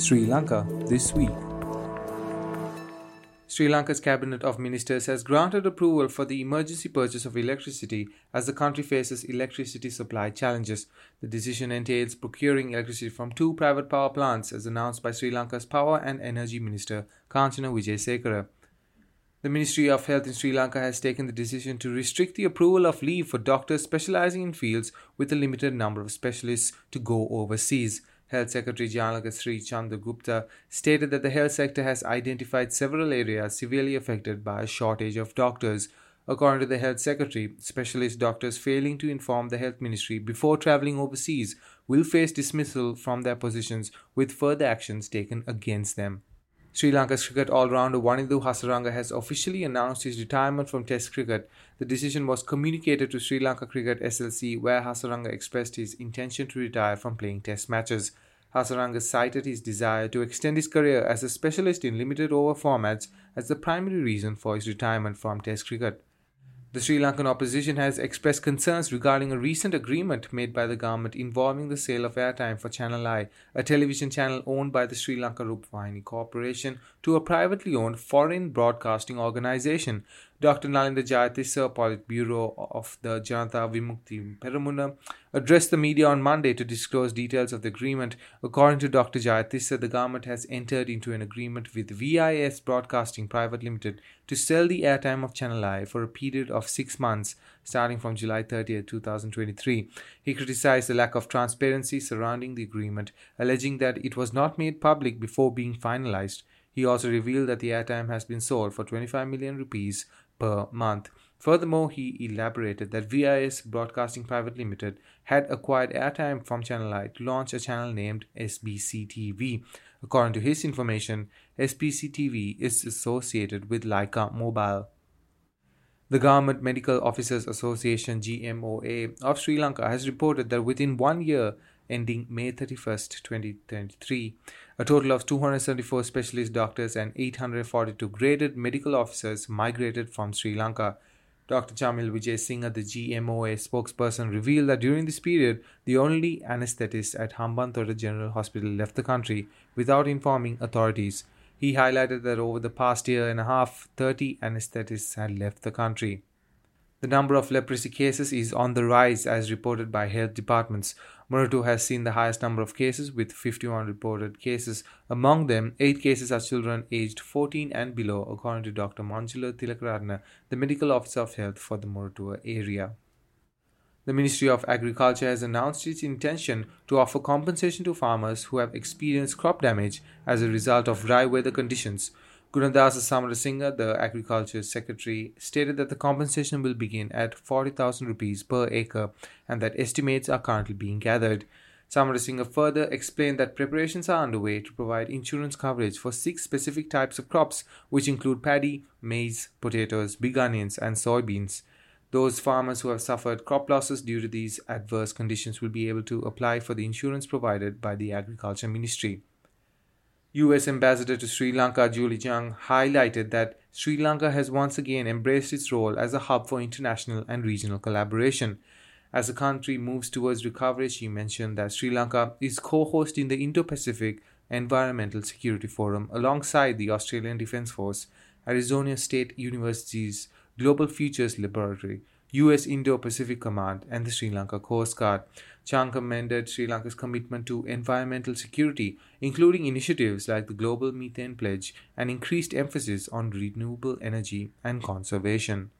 Sri Lanka this week. Sri Lanka's Cabinet of Ministers has granted approval for the emergency purchase of electricity as the country faces electricity supply challenges. The decision entails procuring electricity from two private power plants as announced by Sri Lanka's Power and Energy Minister Kanchana Wijesekara. The Ministry of Health in Sri Lanka has taken the decision to restrict the approval of leave for doctors specializing in fields with a limited number of specialists to go overseas. Health Secretary Janaka Sri Gupta stated that the health sector has identified several areas severely affected by a shortage of doctors. According to the Health Secretary, specialist doctors failing to inform the Health Ministry before travelling overseas will face dismissal from their positions with further actions taken against them. Sri Lanka's cricket all-rounder Wanindu Hasaranga has officially announced his retirement from Test cricket. The decision was communicated to Sri Lanka Cricket SLC where Hasaranga expressed his intention to retire from playing Test matches. Hasaranga cited his desire to extend his career as a specialist in limited over formats as the primary reason for his retirement from Test cricket. The Sri Lankan opposition has expressed concerns regarding a recent agreement made by the government involving the sale of airtime for Channel I, a television channel owned by the Sri Lanka Rupavahini Corporation, to a privately owned foreign broadcasting organization. Dr. Nalinda Jayatissa, Politburo of the Janata Vimukti Peramuna, addressed the media on Monday to disclose details of the agreement. According to Dr. Jayatissa, the government has entered into an agreement with VIS Broadcasting Private Limited to sell the airtime of Channel I for a period of six months, starting from July 30, 2023. He criticized the lack of transparency surrounding the agreement, alleging that it was not made public before being finalized. He also revealed that the airtime has been sold for 25 million rupees per month. Furthermore, he elaborated that VIS Broadcasting Private Limited had acquired airtime from Channel I to launch a channel named SBC TV. According to his information, SBC TV is associated with Lyca Mobile. The Government Medical Officers Association GMOA of Sri Lanka has reported that within one year, ending May 31st, 2023. A total of 274 specialist doctors and 842 graded medical officers migrated from Sri Lanka. Dr. Chamil Wijesinghe, the GMOA spokesperson, revealed that during this period, the only anesthetist at Hambantota General Hospital left the country without informing authorities. He highlighted that over the past year and a half, 30 anesthetists had left the country. The number of leprosy cases is on the rise as reported by health departments. Moratuwa has seen the highest number of cases with 51 reported cases. Among them, 8 cases are children aged 14 and below, according to Dr. Manjula Tilakaratna, the medical officer of health for the Moratuwa area. The Ministry of Agriculture has announced its intention to offer compensation to farmers who have experienced crop damage as a result of dry weather conditions. Gunadasa Samarasinghe, the Agriculture Secretary, stated that the compensation will begin at 40,000 rupees per acre and that estimates are currently being gathered. Samarasinghe further explained that preparations are underway to provide insurance coverage for six specific types of crops, which include paddy, maize, potatoes, big onions, and soybeans. Those farmers who have suffered crop losses due to these adverse conditions will be able to apply for the insurance provided by the Agriculture Ministry. US Ambassador to Sri Lanka Julie Chung highlighted that Sri Lanka has once again embraced its role as a hub for international and regional collaboration. As the country moves towards recovery, she mentioned that Sri Lanka is co hosting the Indo Pacific Environmental Security Forum alongside the Australian Defence Force, Arizona State University's Global Futures Laboratory, US Indo Pacific Command, and the Sri Lanka Coast Guard. Chung commended Sri Lanka's commitment to environmental security, including initiatives like the Global Methane Pledge and increased emphasis on renewable energy and conservation.